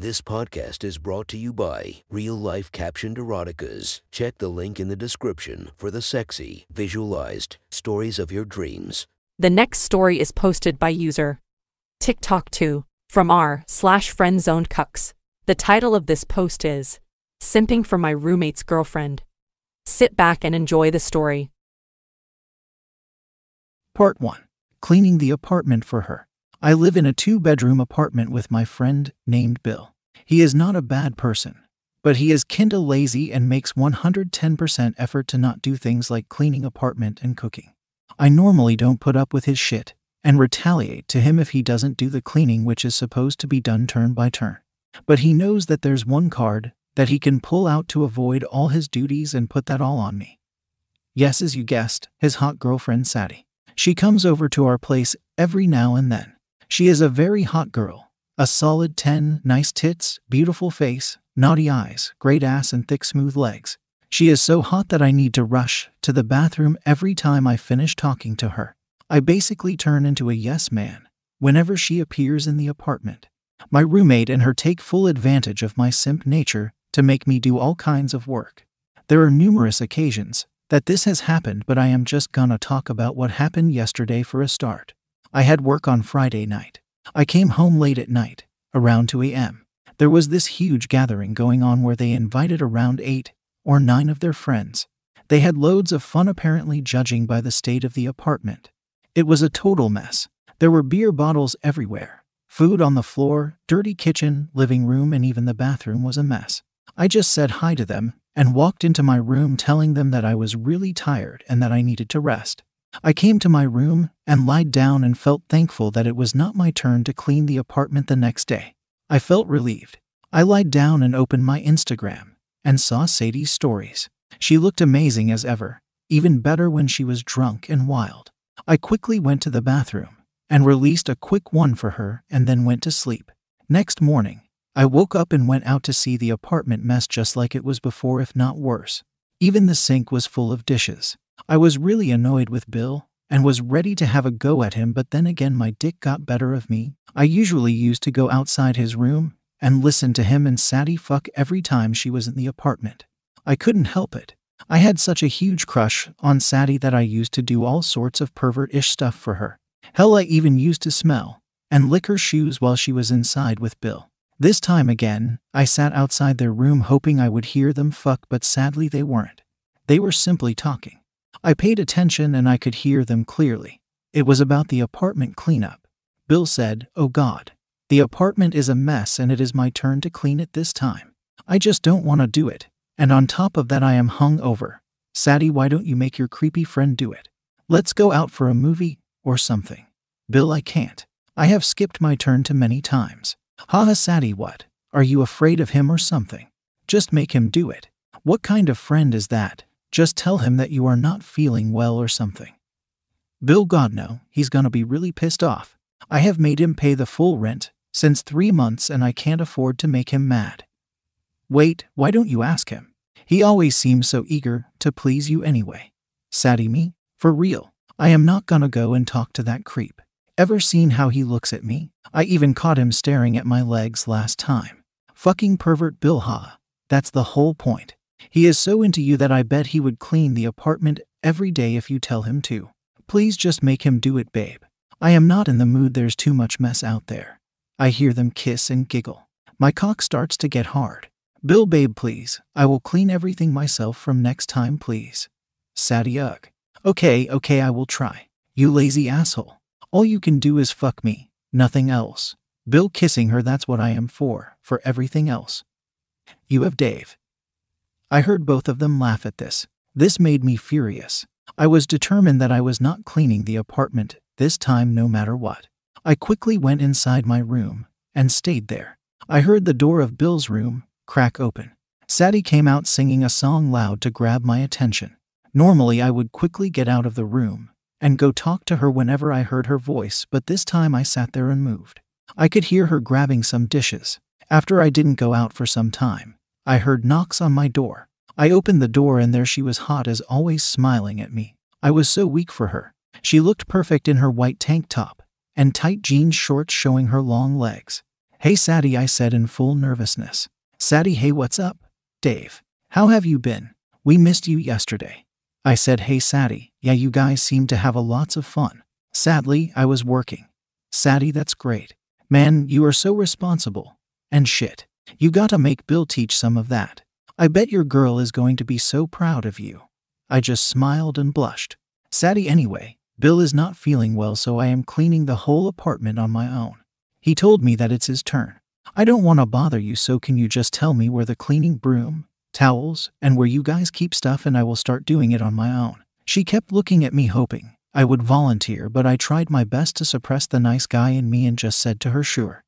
This podcast is brought to you by Real Life Captioned Eroticas. Check the link in the description for the sexy, visualized stories of your dreams. The next story is posted by user TikTok2 from r slash friendzoned cucks. The title of this post is Simping for My Roommate's Girlfriend. Sit back and enjoy the story. Part 1 Cleaning the apartment for her. I live in a two bedroom apartment with my friend named Bill. He is not a bad person, but he is kinda lazy and makes 110% effort to not do things like cleaning apartment and cooking. I normally don't put up with his shit and retaliate to him if he doesn't do the cleaning which is supposed to be done turn by turn. But he knows that there's one card that he can pull out to avoid all his duties and put that all on me. Yes, as you guessed, his hot girlfriend Sadie. She comes over to our place every now and then. She is a very hot girl. A solid 10, nice tits, beautiful face, naughty eyes, great ass, and thick, smooth legs. She is so hot that I need to rush to the bathroom every time I finish talking to her. I basically turn into a yes man whenever she appears in the apartment. My roommate and her take full advantage of my simp nature to make me do all kinds of work. There are numerous occasions that this has happened, but I am just gonna talk about what happened yesterday for a start. I had work on Friday night. I came home late at night, around 2 a.m. There was this huge gathering going on where they invited around eight or nine of their friends. They had loads of fun, apparently, judging by the state of the apartment. It was a total mess. There were beer bottles everywhere, food on the floor, dirty kitchen, living room, and even the bathroom was a mess. I just said hi to them and walked into my room telling them that I was really tired and that I needed to rest. I came to my room and lied down and felt thankful that it was not my turn to clean the apartment the next day. I felt relieved. I lied down and opened my Instagram and saw Sadie's stories. She looked amazing as ever, even better when she was drunk and wild. I quickly went to the bathroom and released a quick one for her and then went to sleep. Next morning, I woke up and went out to see the apartment mess just like it was before, if not worse. Even the sink was full of dishes. I was really annoyed with Bill and was ready to have a go at him, but then again, my dick got better of me. I usually used to go outside his room and listen to him and Sadie fuck every time she was in the apartment. I couldn't help it. I had such a huge crush on Sadie that I used to do all sorts of pervert ish stuff for her. Hell, I even used to smell and lick her shoes while she was inside with Bill. This time again, I sat outside their room hoping I would hear them fuck, but sadly they weren't. They were simply talking. I paid attention and I could hear them clearly. It was about the apartment cleanup. Bill said, Oh God, the apartment is a mess and it is my turn to clean it this time. I just don't want to do it. And on top of that, I am hung over. Sadie, why don't you make your creepy friend do it? Let's go out for a movie or something. Bill, I can't. I have skipped my turn too many times. Haha, Sadie, what? Are you afraid of him or something? Just make him do it. What kind of friend is that? Just tell him that you are not feeling well or something. Bill God no, he's gonna be really pissed off. I have made him pay the full rent since three months and I can't afford to make him mad. Wait, why don't you ask him? He always seems so eager to please you anyway. Sadie me? For real. I am not gonna go and talk to that creep. Ever seen how he looks at me? I even caught him staring at my legs last time. Fucking pervert Bill Ha. That's the whole point. He is so into you that I bet he would clean the apartment every day if you tell him to. Please just make him do it, babe. I am not in the mood, there's too much mess out there. I hear them kiss and giggle. My cock starts to get hard. Bill, babe, please. I will clean everything myself from next time, please. Sadie ugh. Okay, okay, I will try. You lazy asshole. All you can do is fuck me, nothing else. Bill kissing her, that's what I am for, for everything else. You have Dave. I heard both of them laugh at this. This made me furious. I was determined that I was not cleaning the apartment this time, no matter what. I quickly went inside my room and stayed there. I heard the door of Bill's room crack open. Sadie came out singing a song loud to grab my attention. Normally, I would quickly get out of the room and go talk to her whenever I heard her voice, but this time I sat there and moved. I could hear her grabbing some dishes. After I didn't go out for some time, I heard knocks on my door. I opened the door and there she was hot as always smiling at me. I was so weak for her. She looked perfect in her white tank top and tight jeans shorts showing her long legs. Hey, Sadie, I said in full nervousness. Sadie, hey, what's up? Dave. How have you been? We missed you yesterday. I said, Hey, Sadie, yeah, you guys seem to have a lots of fun. Sadly, I was working. Sadie, that's great. Man, you are so responsible. And shit. You gotta make Bill teach some of that. I bet your girl is going to be so proud of you. I just smiled and blushed. Sadie, anyway, Bill is not feeling well, so I am cleaning the whole apartment on my own. He told me that it's his turn. I don't want to bother you, so can you just tell me where the cleaning broom, towels, and where you guys keep stuff, and I will start doing it on my own? She kept looking at me, hoping I would volunteer, but I tried my best to suppress the nice guy in me and just said to her, Sure.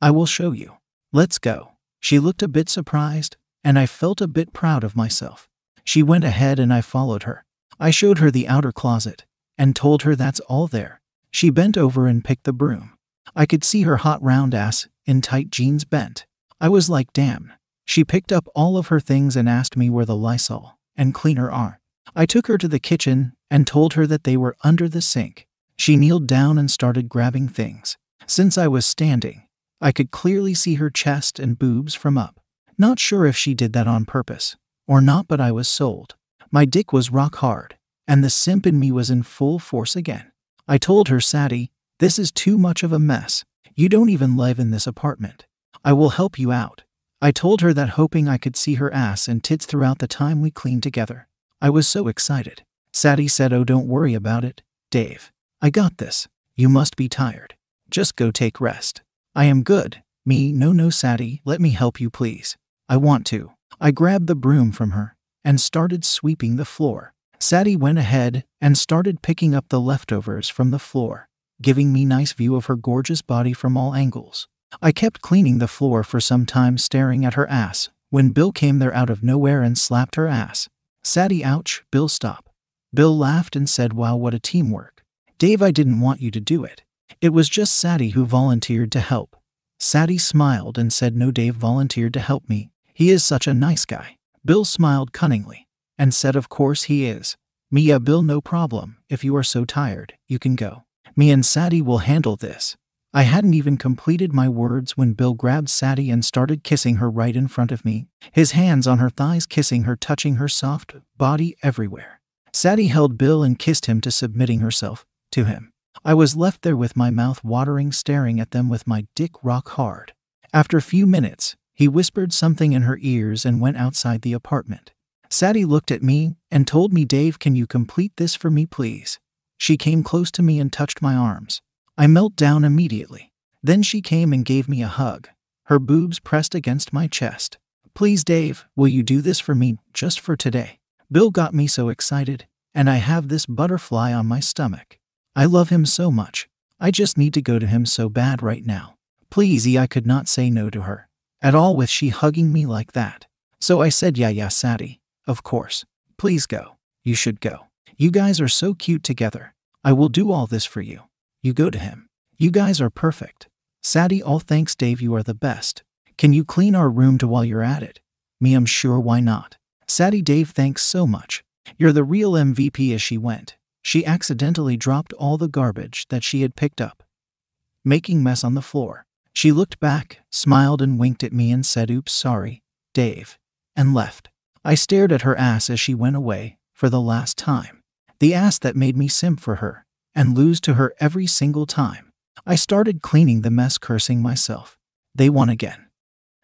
I will show you. Let's go. She looked a bit surprised, and I felt a bit proud of myself. She went ahead and I followed her. I showed her the outer closet and told her that's all there. She bent over and picked the broom. I could see her hot round ass in tight jeans bent. I was like, damn. She picked up all of her things and asked me where the Lysol and cleaner are. I took her to the kitchen and told her that they were under the sink. She kneeled down and started grabbing things. Since I was standing, I could clearly see her chest and boobs from up. Not sure if she did that on purpose or not, but I was sold. My dick was rock hard, and the simp in me was in full force again. I told her, Sadie, this is too much of a mess. You don't even live in this apartment. I will help you out. I told her that hoping I could see her ass and tits throughout the time we cleaned together. I was so excited. Sadie said, Oh, don't worry about it, Dave. I got this. You must be tired. Just go take rest. I am good. Me, no, no, Sadie, let me help you, please. I want to. I grabbed the broom from her and started sweeping the floor. Sadie went ahead and started picking up the leftovers from the floor, giving me nice view of her gorgeous body from all angles. I kept cleaning the floor for some time staring at her ass when Bill came there out of nowhere and slapped her ass. Sadie, ouch, Bill, stop. Bill laughed and said, Wow, what a teamwork. Dave, I didn't want you to do it. It was just Sadie who volunteered to help. Sadie smiled and said, No, Dave volunteered to help me. He is such a nice guy. Bill smiled cunningly and said, Of course he is. Me, Mia, Bill, no problem. If you are so tired, you can go. Me and Sadie will handle this. I hadn't even completed my words when Bill grabbed Sadie and started kissing her right in front of me, his hands on her thighs, kissing her, touching her soft body everywhere. Sadie held Bill and kissed him to submitting herself to him. I was left there with my mouth watering, staring at them with my dick rock hard. After a few minutes, he whispered something in her ears and went outside the apartment. Sadie looked at me and told me, Dave, can you complete this for me, please? She came close to me and touched my arms. I melt down immediately. Then she came and gave me a hug, her boobs pressed against my chest. Please, Dave, will you do this for me just for today? Bill got me so excited, and I have this butterfly on my stomach. I love him so much. I just need to go to him so bad right now. Please, I could not say no to her at all with she hugging me like that. So I said, Yeah, yeah, Sadie, of course. Please go. You should go. You guys are so cute together. I will do all this for you. You go to him. You guys are perfect. Sadie, all thanks, Dave, you are the best. Can you clean our room to while you're at it? Me, I'm sure, why not? Sadie, Dave, thanks so much. You're the real MVP as she went. She accidentally dropped all the garbage that she had picked up, making mess on the floor. She looked back, smiled, and winked at me and said, Oops, sorry, Dave, and left. I stared at her ass as she went away, for the last time. The ass that made me simp for her and lose to her every single time. I started cleaning the mess, cursing myself. They won again.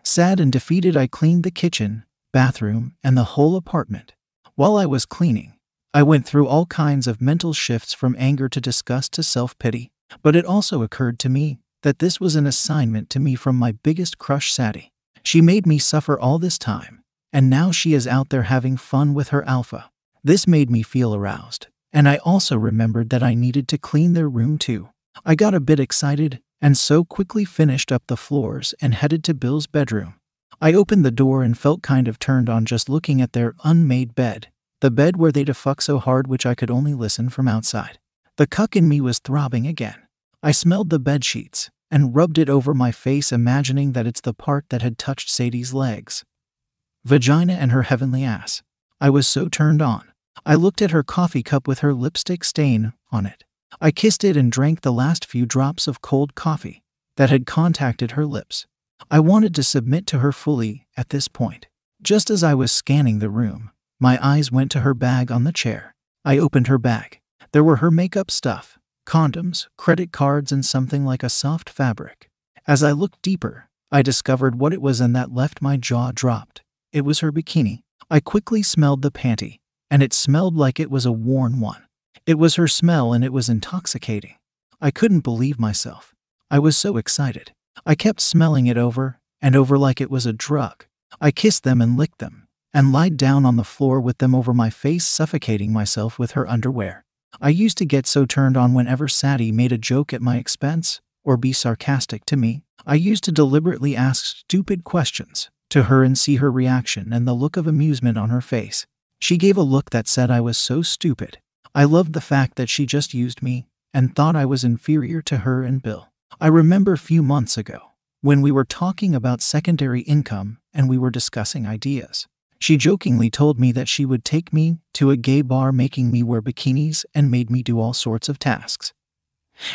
Sad and defeated, I cleaned the kitchen, bathroom, and the whole apartment. While I was cleaning, I went through all kinds of mental shifts from anger to disgust to self pity, but it also occurred to me that this was an assignment to me from my biggest crush, Sadie. She made me suffer all this time, and now she is out there having fun with her alpha. This made me feel aroused. And I also remembered that I needed to clean their room too. I got a bit excited and so quickly finished up the floors and headed to Bill's bedroom. I opened the door and felt kind of turned on just looking at their unmade bed, the bed where they'd a fuck so hard which I could only listen from outside. The cuck in me was throbbing again. I smelled the bed sheets and rubbed it over my face, imagining that it's the part that had touched Sadie's legs, vagina, and her heavenly ass. I was so turned on. I looked at her coffee cup with her lipstick stain on it. I kissed it and drank the last few drops of cold coffee that had contacted her lips. I wanted to submit to her fully at this point. Just as I was scanning the room, my eyes went to her bag on the chair. I opened her bag. There were her makeup stuff, condoms, credit cards, and something like a soft fabric. As I looked deeper, I discovered what it was and that left my jaw dropped. It was her bikini. I quickly smelled the panty, and it smelled like it was a worn one. It was her smell and it was intoxicating. I couldn't believe myself. I was so excited. I kept smelling it over and over like it was a drug. I kissed them and licked them, and lied down on the floor with them over my face, suffocating myself with her underwear. I used to get so turned on whenever Sadie made a joke at my expense or be sarcastic to me. I used to deliberately ask stupid questions to her and see her reaction and the look of amusement on her face. She gave a look that said I was so stupid. I loved the fact that she just used me and thought I was inferior to her and Bill. I remember a few months ago when we were talking about secondary income and we were discussing ideas. She jokingly told me that she would take me to a gay bar, making me wear bikinis and made me do all sorts of tasks.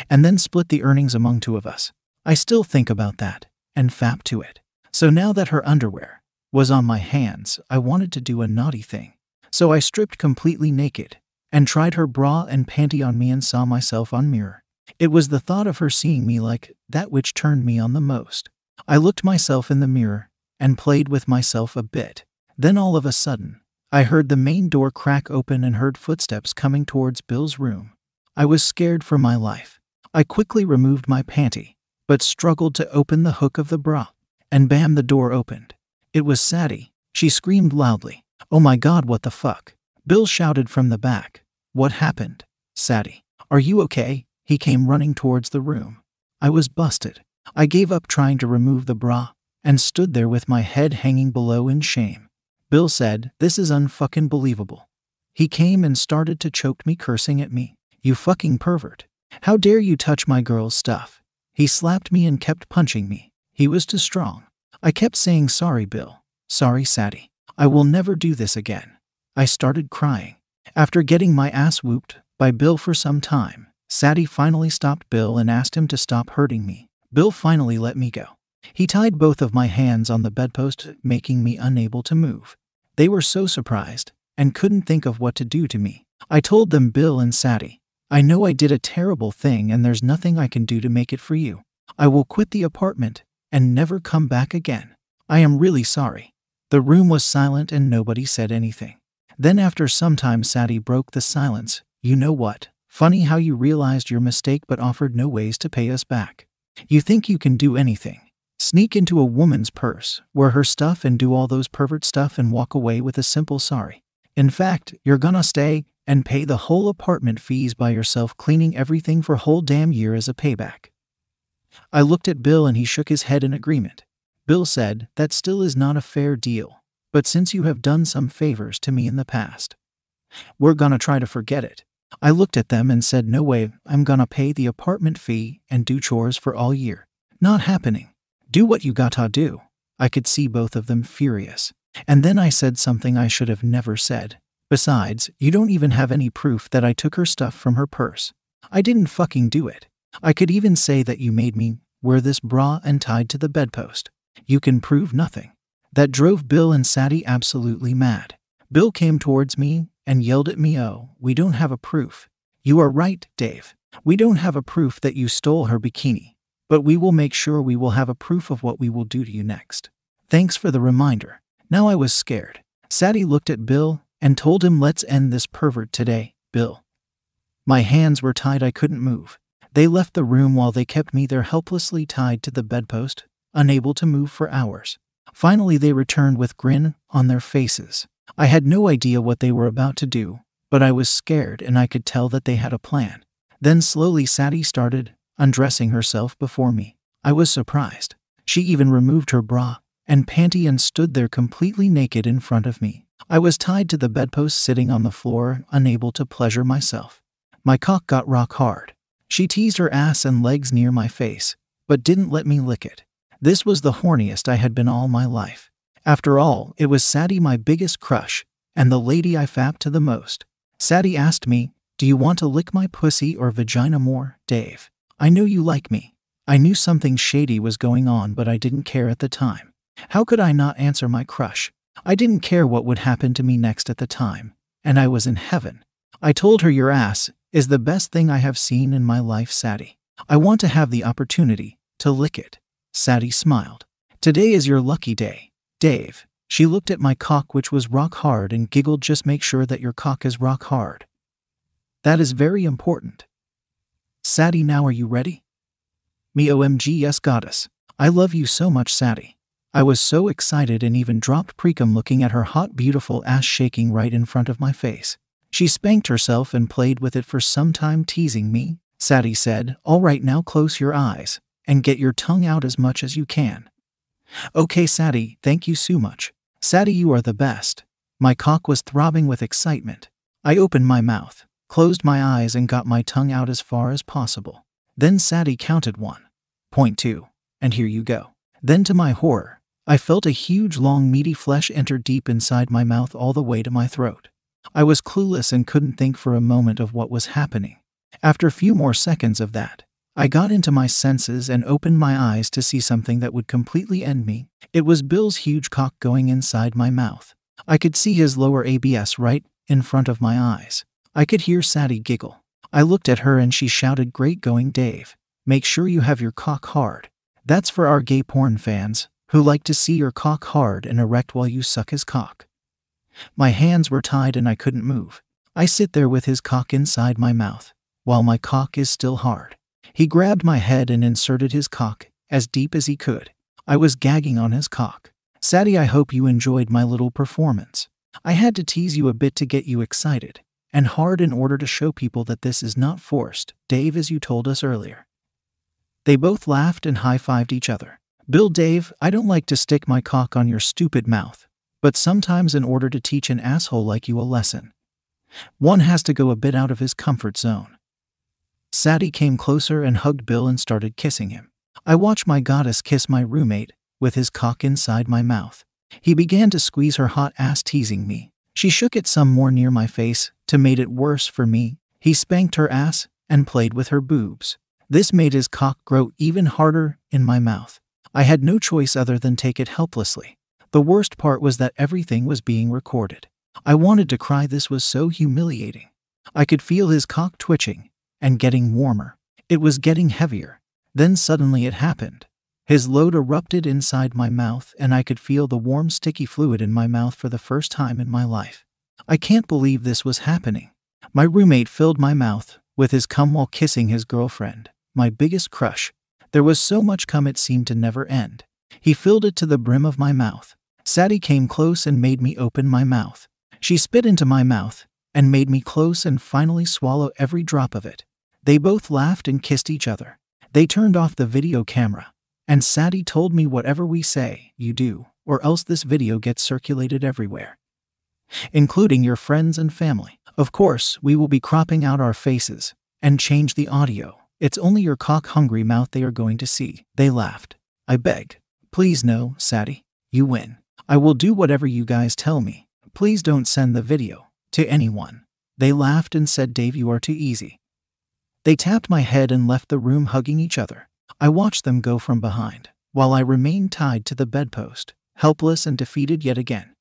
And then split the earnings among two of us. I still think about that and fap to it. So now that her underwear was on my hands, I wanted to do a naughty thing. So I stripped completely naked and tried her bra and panty on me and saw myself on mirror. It was the thought of her seeing me like that which turned me on the most. I looked myself in the mirror and played with myself a bit. Then all of a sudden, I heard the main door crack open and heard footsteps coming towards Bill's room. I was scared for my life. I quickly removed my panty, but struggled to open the hook of the bra. And bam, the door opened. It was Sadie. She screamed loudly. Oh my god, what the fuck? Bill shouted from the back. What happened? Sadie. Are you okay? He came running towards the room. I was busted. I gave up trying to remove the bra and stood there with my head hanging below in shame. Bill said, This is unfucking believable. He came and started to choke me, cursing at me. You fucking pervert. How dare you touch my girl's stuff? He slapped me and kept punching me. He was too strong. I kept saying, Sorry, Bill. Sorry, Sadie. I will never do this again. I started crying. After getting my ass whooped by Bill for some time, Sadie finally stopped Bill and asked him to stop hurting me. Bill finally let me go. He tied both of my hands on the bedpost, making me unable to move. They were so surprised and couldn't think of what to do to me. I told them, Bill and Sadie, I know I did a terrible thing and there's nothing I can do to make it for you. I will quit the apartment and never come back again. I am really sorry. The room was silent and nobody said anything. Then, after some time, Sadie broke the silence. You know what? Funny how you realized your mistake but offered no ways to pay us back. You think you can do anything. Sneak into a woman's purse, wear her stuff, and do all those pervert stuff and walk away with a simple sorry. In fact, you're gonna stay and pay the whole apartment fees by yourself, cleaning everything for whole damn year as a payback. I looked at Bill and he shook his head in agreement. Bill said, That still is not a fair deal, but since you have done some favors to me in the past, we're gonna try to forget it. I looked at them and said, No way, I'm gonna pay the apartment fee and do chores for all year. Not happening. Do what you gotta do. I could see both of them furious. And then I said something I should have never said. Besides, you don't even have any proof that I took her stuff from her purse. I didn't fucking do it. I could even say that you made me wear this bra and tied to the bedpost. You can prove nothing. That drove Bill and Sadie absolutely mad. Bill came towards me and yelled at me, Oh, we don't have a proof. You are right, Dave. We don't have a proof that you stole her bikini but we will make sure we will have a proof of what we will do to you next. Thanks for the reminder. Now I was scared. Sadie looked at Bill and told him, Let's end this pervert today, Bill. My hands were tied, I couldn't move. They left the room while they kept me there helplessly tied to the bedpost, unable to move for hours. Finally, they returned with grin on their faces. I had no idea what they were about to do, but I was scared and I could tell that they had a plan. Then slowly Sadie started undressing herself before me. I was surprised. She even removed her bra and panty and stood there completely naked in front of me. I was tied to the bedpost sitting on the floor, unable to pleasure myself. My cock got rock hard. She teased her ass and legs near my face, but didn't let me lick it. This was the horniest I had been all my life. After all, it was Sadie my biggest crush, and the lady I fapped to the most. Sadie asked me, Do you want to lick my pussy or vagina more, Dave? I know you like me. I knew something shady was going on, but I didn't care at the time. How could I not answer my crush? I didn't care what would happen to me next at the time, and I was in heaven. I told her, Your ass is the best thing I have seen in my life, Sadie. I want to have the opportunity to lick it. Sadie smiled. Today is your lucky day, Dave. She looked at my cock, which was rock hard, and giggled, Just make sure that your cock is rock hard. That is very important. Sadie, now are you ready? Me OMG, yes, goddess. I love you so much, Sadie. I was so excited and even dropped precum looking at her hot, beautiful ass shaking right in front of my face. She spanked herself and played with it for some time, teasing me. Sadie said, All right, now close your eyes and get your tongue out as much as you can. Okay, Sadie, thank you so much. Sadie, you are the best. My cock was throbbing with excitement. I opened my mouth, closed my eyes, and got my tongue out as far as possible. Then Sadie counted one, point two, and here you go. Then, to my horror, I felt a huge, long, meaty flesh enter deep inside my mouth all the way to my throat. I was clueless and couldn't think for a moment of what was happening. After a few more seconds of that, I got into my senses and opened my eyes to see something that would completely end me. It was Bill's huge cock going inside my mouth. I could see his lower ABS right in front of my eyes. I could hear Sadie giggle. I looked at her and she shouted, Great going, Dave. Make sure you have your cock hard. That's for our gay porn fans who like to see your cock hard and erect while you suck his cock. My hands were tied and I couldn't move. I sit there with his cock inside my mouth, while my cock is still hard. He grabbed my head and inserted his cock as deep as he could. I was gagging on his cock. Sadie, I hope you enjoyed my little performance. I had to tease you a bit to get you excited and hard in order to show people that this is not forced, Dave, as you told us earlier. They both laughed and high fived each other. Bill, Dave, I don't like to stick my cock on your stupid mouth, but sometimes, in order to teach an asshole like you a lesson, one has to go a bit out of his comfort zone. Sadie came closer and hugged Bill and started kissing him. I watched my goddess kiss my roommate with his cock inside my mouth. He began to squeeze her hot ass, teasing me. She shook it some more near my face to make it worse for me. He spanked her ass and played with her boobs. This made his cock grow even harder in my mouth. I had no choice other than take it helplessly. The worst part was that everything was being recorded. I wanted to cry, this was so humiliating. I could feel his cock twitching and getting warmer. It was getting heavier. Then suddenly it happened. His load erupted inside my mouth, and I could feel the warm, sticky fluid in my mouth for the first time in my life. I can't believe this was happening. My roommate filled my mouth with his cum while kissing his girlfriend, my biggest crush. There was so much cum it seemed to never end. He filled it to the brim of my mouth. Sadie came close and made me open my mouth. She spit into my mouth, and made me close and finally swallow every drop of it. They both laughed and kissed each other. They turned off the video camera, and Sadie told me whatever we say, you do, or else this video gets circulated everywhere, including your friends and family. Of course, we will be cropping out our faces and change the audio. It's only your cock hungry mouth they are going to see. They laughed. I begged. Please, no, Sadie. You win. I will do whatever you guys tell me. Please don't send the video to anyone. They laughed and said, Dave, you are too easy. They tapped my head and left the room hugging each other. I watched them go from behind, while I remained tied to the bedpost, helpless and defeated yet again.